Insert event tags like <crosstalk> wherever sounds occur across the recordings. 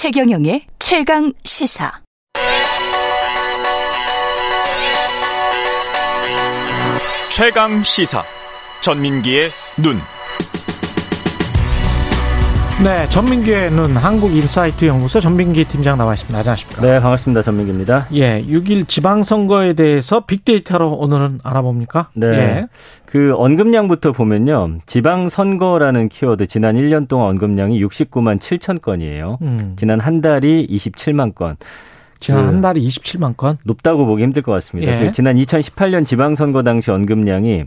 최경영의 최강 시사. 최강 시사. 전민기의 눈. 네, 전민기의 눈 한국 인사이트 연구소 전민기 팀장 나와 있습니다. 안녕하십니까? 네, 반갑습니다. 전민기입니다. 예, 6.1 지방 선거에 대해서 빅데이터로 오늘은 알아봅니까? 네. 예. 그 언급량부터 보면요. 지방 선거라는 키워드 지난 1년 동안 언급량이 69만 7천 건이에요. 음, 지난 한 달이 27만 건. 지난 그- 한 달에 27만 건. 높다고 보기 힘들 것 같습니다. 예. 그 지난 2018년 지방선거 당시 언급량이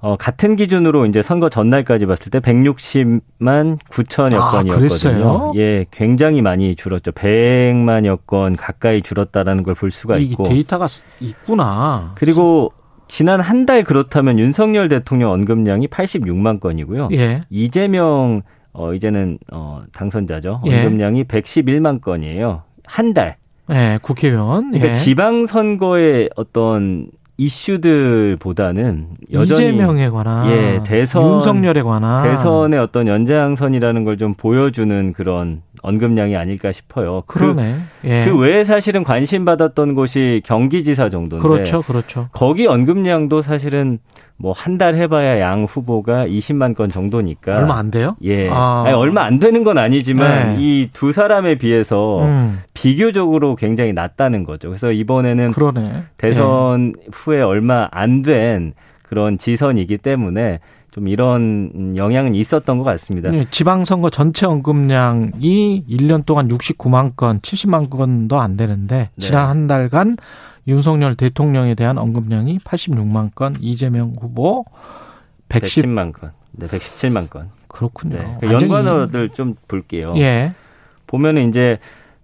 어, 같은 기준으로 이제 선거 전날까지 봤을 때 160만 9천여 아, 건이었거든요. 그랬어요? 예, 굉장히 많이 줄었죠. 100만여 건 가까이 줄었다라는 걸 볼 수가 있고. 데이터가 있구나. 그리고 지난 한 달 그렇다면 윤석열 대통령 언급량이 86만 건이고요. 예. 이재명 어 이제는 어 당선자죠. 예. 언급량이 111만 건이에요. 한 달. 예, 국회의원. 그러니까 예. 지방 선거의 어떤 이슈들보다는 여전히 이재명에 관한 예, 대선- 윤석열에 관한 대선의 어떤 연장선이라는 걸 좀 보여주는 그런 언급량이 아닐까 싶어요. 그- 그러네. 예. 그 외에 사실은 관심 받았던 곳이 경기지사 정도인데 그렇죠. 그렇죠. 거기 언급량도 사실은 뭐 한 달 해봐야 양 후보가 20만 건 정도니까 얼마 안 돼요? 예, 아. 아니, 얼마 안 되는 건 아니지만 네. 이두 사람에 비해서 음, 비교적으로 굉장히 낮다는 거죠. 그래서 이번에는 그러네. 대선 후에 얼마 안 된 그런 지선이기 때문에 좀 이런 영향은 있었던 것 같습니다. 예, 지방선거 전체 언급량이 1년 동안 69만 건, 70만 건도 안 되는데 네. 지난 한 달간 윤석열 대통령에 대한 언급량이 86만 건, 이재명 후보 110 110만 건, 네, 117만 건. 그렇군요. 네. 그 완전히- 연관어들 좀 볼게요. 예. 보면은 이제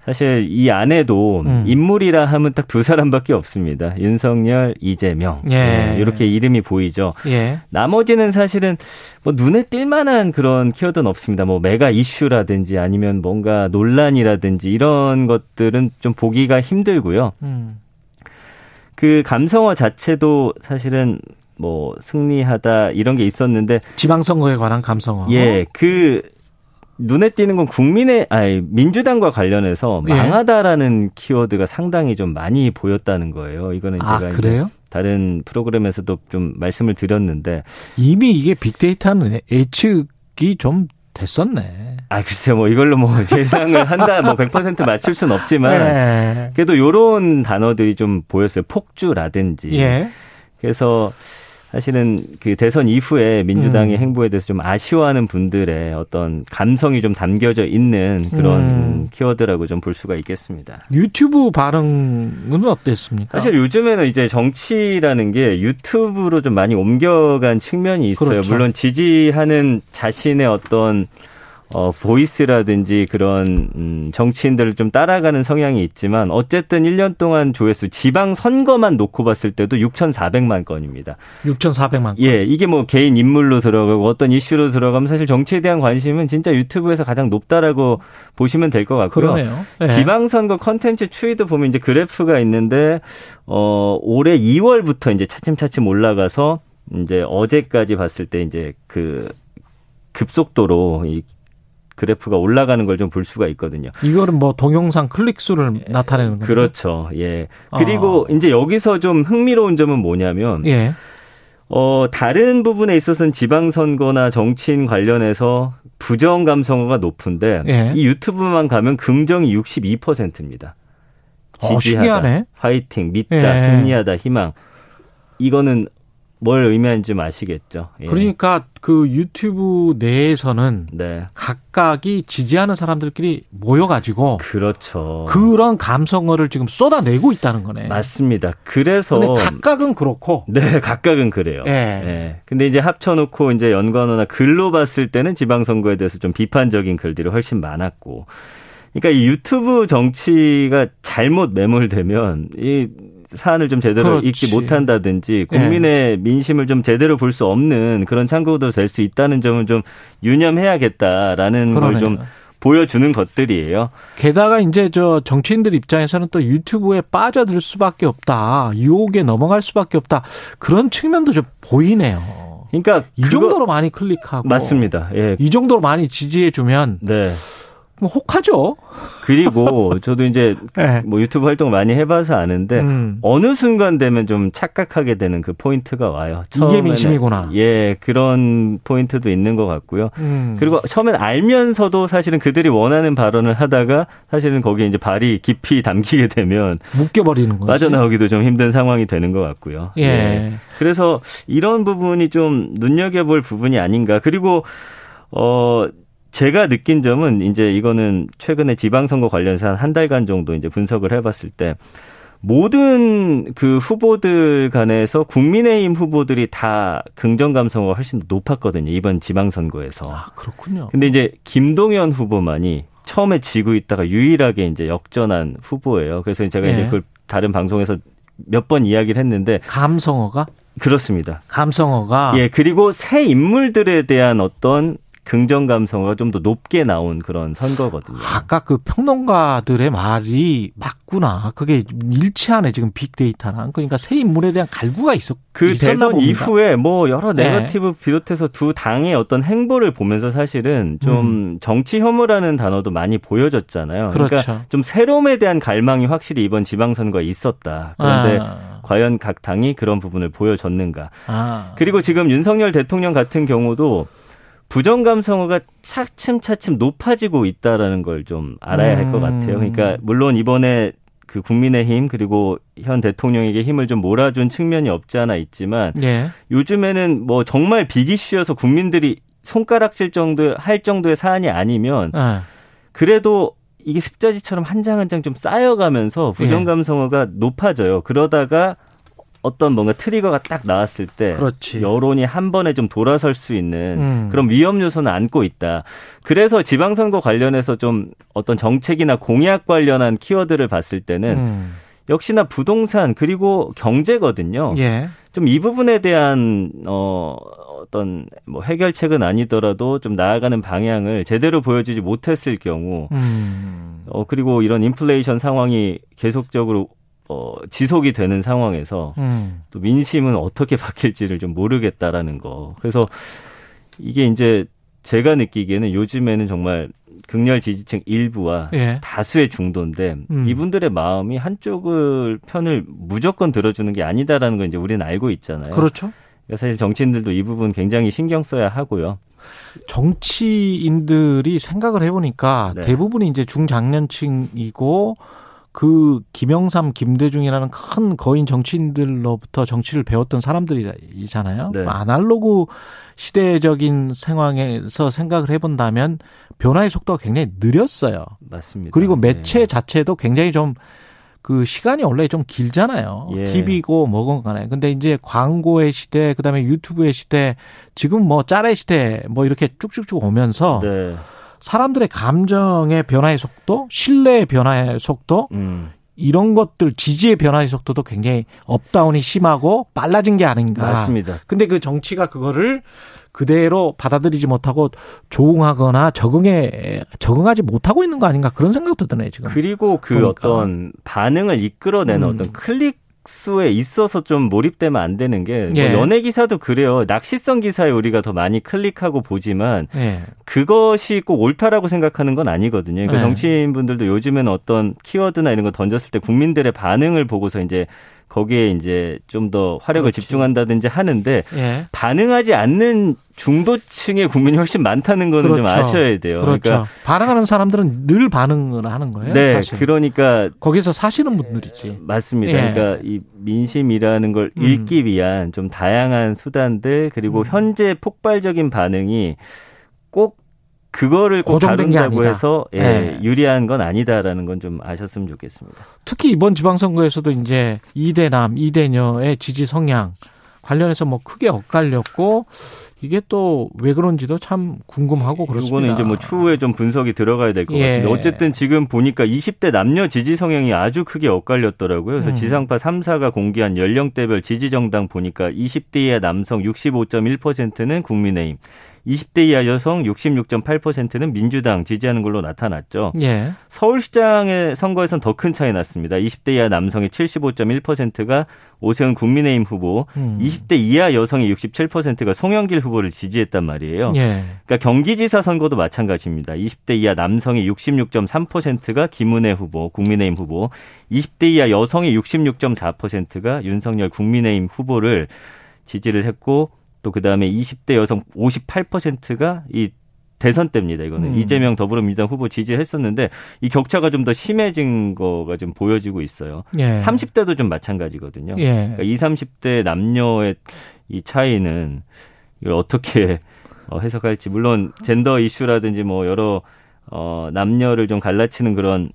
사실 이 안에도 음. 인물이라 하면 딱 두 사람밖에 없습니다. 윤석열, 이재명. 예. 네, 이렇게 이름이 보이죠. 예. 나머지는 사실은 뭐 눈에 띌 만한 그런 키워드는 없습니다. 뭐 메가 이슈라든지 아니면 뭔가 논란이라든지 이런 것들은 좀 보기가 힘들고요. 음. 그 감성어 자체도 사실은 뭐 승리하다 이런 게 있었는데 지방선거에 관한 감성어. 예, 그 눈에 띄는 건 국민의 아니 민주당과 관련해서 예. 망하다라는 키워드가 상당히 좀 많이 보였다는 거예요. 이거는 아, 제가 그래요? 다른 프로그램에서도 좀 말씀을 드렸는데 이미 이게 빅데이터는 예측이 좀 됐었네. 아 글쎄요 뭐 이걸로 뭐 <laughs> 예상을 한다 뭐 100% 맞출 수는 없지만 예. 그래도 요런 단어들이 좀 보였어요. 폭주라든지. 예. 그래서 사실은 그 대선 이후에 민주당의 음. 행보에 대해서 좀 아쉬워하는 분들의 어떤 감성이 좀 담겨져 있는 그런 음. 키워드라고 좀 볼 수가 있겠습니다. 유튜브 반응은 어땠습니까? 사실 요즘에는 이제 정치라는 게 유튜브로 좀 많이 옮겨간 측면이 있어요. 그렇죠. 물론 지지하는 자신의 어떤 어, 보이스라든지 그런 음, 정치인들을 좀 따라가는 성향이 있지만 어쨌든 1년 동안 조회수 지방 선거만 놓고 봤을 때도 6,400만 건입니다. 6,400만 건. 예, 이게 뭐 개인 인물로 들어가고 어떤 이슈로 들어가면 사실 정치에 대한 관심은 진짜 유튜브에서 가장 높다라고 보시면 될 것 같고요. 그러네요. 예. 지방 선거 컨텐츠 추이도 보면 이제 그래프가 있는데 어 올해 2월부터 이제 차츰차츰 올라가서 이제 어제까지 봤을 때 이제 그 급속도로 이 그래프가 올라가는 걸 좀 볼 수가 있거든요. 이거는 뭐 동영상 클릭 수를 나타내는 거죠. 그렇죠. 예. 그리고 아. 이제 여기서 좀 흥미로운 점은 뭐냐면 예. 어, 다른 부분에 있어서는 지방선거나 정치인 관련해서 부정 감성어가 높은데 예. 이 유튜브만 가면 긍정이 62%입니다. 어, 신기하네. 화이팅, 믿다, 예. 승리하다, 희망. 이거는 뭘 의미하는지 좀 아시겠죠? 예. 그러니까 그 유튜브 내에서는 네. 각각이 지지하는 사람들끼리 모여가지고 그렇죠. 그런 감성어를 지금 쏟아내고 있다는 거네. 맞습니다. 그래서 근데 각각은 그렇고. 네, 각각은 그래요. 예. 예. 근데 이제 합쳐놓고 이제 연관어나 글로 봤을 때는 지방선거에 대해서 좀 비판적인 글들이 훨씬 많았고. 그러니까 이 유튜브 정치가 잘못 매몰되면 이 사안을 좀 제대로 그렇지. 예. 읽지 못한다든지 국민의 민심을 좀 제대로 볼 수 없는 그런 참고도 될 수 있다는 점은 좀 유념해야겠다라는 걸. 좀 보여주는 것들이에요. 게다가 이제 저 정치인들 입장에서는 또 유튜브에 빠져들 수밖에 없다. 유혹에 넘어갈 수밖에 없다. 그런 측면도 좀 보이네요. 그러니까 이 정도로 많이 클릭하고 맞습니다. 예. 이 정도로 많이 지지해 주면 네. 뭐 혹하죠. 그리고 저도 이제 <laughs> 네. 뭐 유튜브 활동 많이 해봐서 아는데 음. 어느 순간 되면 좀 착각하게 되는 그 포인트가 와요. 이게 민심이구나. 예, 그런 포인트도 있는 것 같고요. 음. 그리고 처음엔 알면서도 사실은 그들이 원하는 발언을 하다가 사실은 거기에 이제 발이 깊이 담기게 되면 묶여버리는 거지. 빠져나오기도 좀 힘든 상황이 되는 것 같고요. 예. 그래서 이런 부분이 좀 눈여겨볼 부분이 아닌가. 그리고 어 제가 느낀 점은 이제 이거는 최근에 지방선거 관련해서 한 한 달간 정도 이제 분석을 해봤을 때 모든 그 후보들 간에서 국민의힘 후보들이 다 긍정 감성가 훨씬 더 높았거든요. 이번 지방선거에서. 아, 그렇군요. 근데 이제 김동연 후보만이 처음에 지고 있다가 유일하게 이제 역전한 후보예요. 그래서 제가 예. 이제 그걸 다른 방송에서 몇 번 이야기를 했는데 감성어가? 그렇습니다. 감성어가. 예, 그리고 새 인물들에 대한 어떤 긍정 감성가 좀 더 높게 나온 그런 선거거든요. 아까 그 평론가들의 말이 맞구나. 그게 일치하네 지금 빅데이터랑. 그러니까 새 인물에 대한 갈구가 있었 그 대선 봅니다. 이후에 뭐 여러 네. 네거티브 비롯해서 두 당의 어떤 행보를 보면서 사실은 좀 정치 혐오라는 단어도 많이 보여졌잖아요. 음. 그렇죠. 러니까좀 새로움에 대한 갈망이 확실히 이번 지방선거에 있었다. 그런데 아, 과연 각 당이 그런 부분을 보여줬는가. 아. 그리고 지금 윤석열 대통령 같은 경우도 부정 감성어가 차츰차츰 높아지고 있다라는 걸 좀 알아야 할것 음. 같아요. 그러니까 물론 이번에 그 국민의힘 그리고 현 대통령에게 힘을 좀 몰아준 측면이 없지 않아 있지만 예. 요즘에는 뭐 정말 빅이슈여서 국민들이 손가락질 정도 할 정도의 사안이 아니면 예. 그래도 이게 습자지처럼 한 장 한 장 좀 쌓여가면서 부정 예. 감성어가 높아져요. 그러다가 어떤 뭔가 트리거가 딱 나왔을 때 그렇지. 여론이 한 번에 좀 돌아설 수 있는 음. 그런 위험 요소는 안고 있다. 그래서 지방선거 관련해서 좀 어떤 정책이나 공약 관련한 키워드를 봤을 때는 음. 역시나 부동산 그리고 경제거든요. 예. 좀 이 부분에 대한 어 어떤 뭐 해결책은 아니더라도 좀 나아가는 방향을 제대로 보여주지 못했을 경우 음. 어 그리고 이런 인플레이션 상황이 계속적으로 어 지속이 되는 상황에서 음. 또 민심은 어떻게 <laughs> 바뀔지를 좀 모르겠다라는 거. 그래서 이게 이제 제가 느끼기에는 요즘에는 정말 극렬 지지층 일부와 예. 다수의 중도인데 음. 이분들의 마음이 한쪽을 편을 무조건 들어주는 게 아니다라는 걸 이제 우리는 알고 있잖아요. 그렇죠. 그러니까 사실 정치인들도 이 부분 굉장히 신경 써야 하고요. 정치인들이 생각을 해보니까 네. 대부분이 이제 중장년층이고 그 김영삼, 김대중이라는 큰 거인 정치인들로부터 정치를 배웠던 사람들이잖아요. 네. 아날로그 시대적인 상황에서 생각을 해본다면 변화의 속도가 굉장히 느렸어요. 맞습니다. 그리고 매체 네. 자체도 굉장히 좀 그 시간이 원래 좀 길잖아요. 예. TV고 뭐건 간에. 근데 이제 광고의 시대, 그다음에 유튜브의 시대, 지금 뭐 짤의 시대 뭐 이렇게 쭉쭉쭉 오면서 네. 사람들의 감정의 변화의 속도, 신뢰의 변화의 속도, 음, 이런 것들 지지의 변화의 속도도 굉장히 up down이 심하고 빨라진 게 아닌가. 맞습니다. 근데 그 정치가 그거를 그대로 받아들이지 못하고 조응하거나 적응에 적응하지 못하고 있는 거 아닌가 그런 생각도 드네요 지금. 그리고 그 보니까. 어떤 반응을 이끌어내는 음. 어떤 클릭 수에 있어서 좀 몰입되면 안 되는 게뭐 예. 연예 기사도 그래요. 낚시성 기사에 우리가 더 많이 클릭하고 보지만 예. 그것이 꼭 옳다라고 생각하는 건 아니거든요. 그러니까 네. 정치인분들도 요즘에는 어떤 키워드나 이런 거 던졌을 때 국민들의 반응을 보고서 이제 거기에 이제 좀 더 화력을 그렇지. 집중한다든지 하는데 예. 반응하지 않는 중도층의 국민이 훨씬 많다는 거는 좀 그렇죠. 아셔야 돼요. 그렇죠. 그러니까 반응하는 사람들은 늘 반응을 하는 거예요. 네, 사실. 그러니까 거기서 사시는 분들이지. 맞습니다. 예. 그러니까 이 민심이라는 걸 음. 읽기 위한 좀 다양한 수단들 그리고 음. 현재 폭발적인 반응이 꼭 그거를 꼭 다룬다고. 해서 예, 예. 유리한 건 아니다라는 건 좀 아셨으면 좋겠습니다. 특히 이번 지방선거에서도 이제 이대남, 이대녀의 지지 성향 관련해서 뭐 크게 엇갈렸고 이게 또 왜 그런지도 참 궁금하고 그렇습니다. 이거는 이제 뭐 추후에 좀 분석이 들어가야 될것 예. 같은데 어쨌든 지금 보니까 20대 남녀 지지 성향이 아주 크게 엇갈렸더라고요. 그래서 음. 지상파 3사가 공개한 연령대별 지지 정당 보니까 20대 이하 남성 65.1%는 국민의힘, 20대 이하 여성 66.8%는 민주당 지지하는 걸로 나타났죠. 예. 서울시장의 선거에선 더 큰 차이 났습니다. 20대 이하 남성의 75.1%가 오세훈 국민의힘 후보, 음. 20대 이하 여성의 67%가 송영길 후보를 지지했단 말이에요. 예. 그러니까 경기지사 선거도 마찬가지입니다. 20대 이하 남성의 66.3%가 김은혜 후보, 국민의힘 후보, 20대 이하 여성의 66.4%가 윤석열 국민의힘 후보를 지지를 했고 또 그다음에 20대 여성 58%가 이 대선 때입니다. 이거는 음. 이재명 더불어민주당 후보 지지했었는데 이 격차가 좀 더 심해진 거가 좀 보여지고 있어요. 예. 30대도 좀 마찬가지거든요. 예. 그러니까 20, 30대 남녀의 이 차이는 이걸 어떻게 어, 해석할지 물론 젠더 이슈라든지 뭐 여러 어 남녀를 좀 갈라치는 그런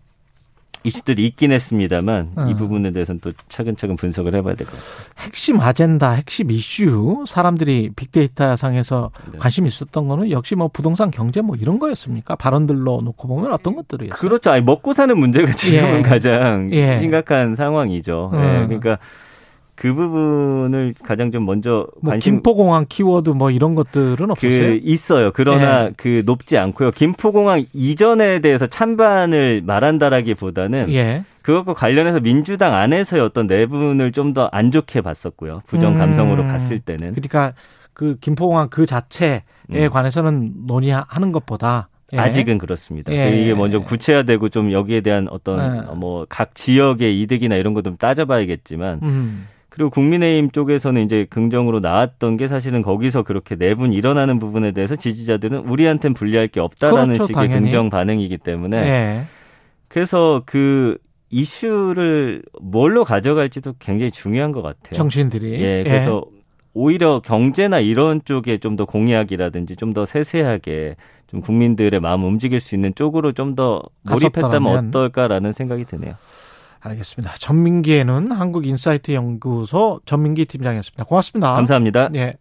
이슈들이 있긴 했습니다만 어. 이 부분에 대해서는 또 차근차근 분석을 해봐야 될 것 같습니다. 핵심 아젠다, 핵심 이슈, 사람들이 빅데이터 상에서 네. 관심 있었던 거는 역시 뭐 부동산 경제 뭐 이런 거였습니까? 발언들로 놓고 보면 어떤 것들이었어요? 그렇죠. 아니, 먹고 사는 문제가 지금은 예. 가장 예. 심각한 상황이죠. 예, 음. 그러니까 그 부분을 가장 좀 먼저 뭐 관심 김포공항 키워드 뭐 이런 것들은 없었어요? 그 있어요. 그러나 예. 그 높지 않고요. 김포공항 이전에 대해서 찬반을 말한다라기보다는 예. 그것과 관련해서 민주당 안에서의 어떤 내분을 좀 더 안 좋게 봤었고요. 부정 감성으로 음. 봤을 때는 그러니까 그 김포공항 그 자체에 음. 관해서는 논의하는 것보다 예. 아직은 그렇습니다. 예. 그 이게 먼저 구체화되고 좀 여기에 대한 어떤 예. 뭐각 지역의 이득이나 이런 거좀 따져봐야겠지만 음. 그리고 국민의힘 쪽에서는 이제 긍정으로 나왔던 게 사실은 거기서 그렇게 내분 일어나는 부분에 대해서 지지자들은 우리한텐 불리할 게 없다라는 그렇죠, 식의 당연히. 긍정 반응이기 때문에 예. 그래서 그 이슈를 뭘로 가져갈지도 굉장히 중요한 것 같아요. 정치인들이 예, 그래서 오히려 경제나 이런 쪽에 좀 더 공약이라든지 좀 더 세세하게 좀 국민들의 마음 움직일 수 있는 쪽으로 좀 더 몰입했다면. 어떨까라는 생각이 드네요. 알겠습니다. 전민기에는 한국인사이트 연구소 전민기 팀장이었습니다. 고맙습니다. 감사합니다. 예.